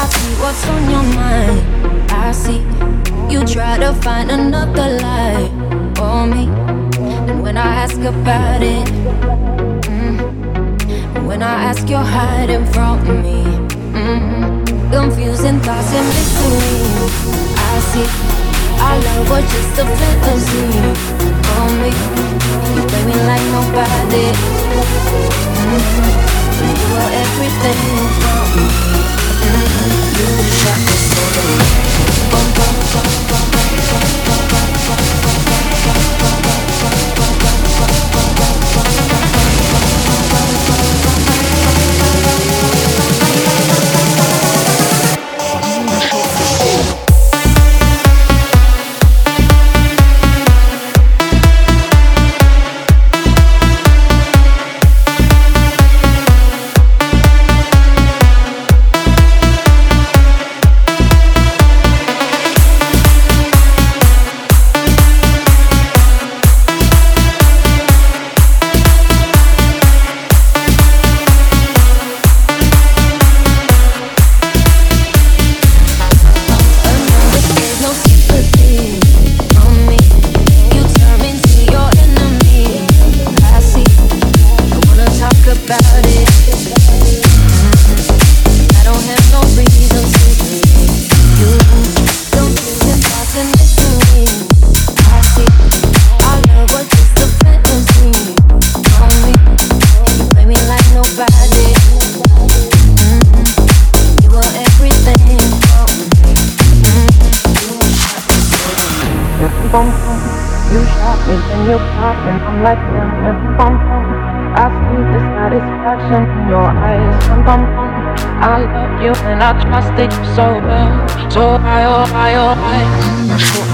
I see what's on your mind. I see you try to find another lie for me. And when I ask about it, mm, when I ask, you're hiding from me. Mm, confusing thoughts and mystery. I see our love was just a fantasy for me. You play me like nobody. Mm, you are everything bum bum. You shot me, then you caught me. I'm like them, bum bum. I see the satisfaction in your eyes, and bum bum. I love you and I trusted you so well, so high, oh high, oh high.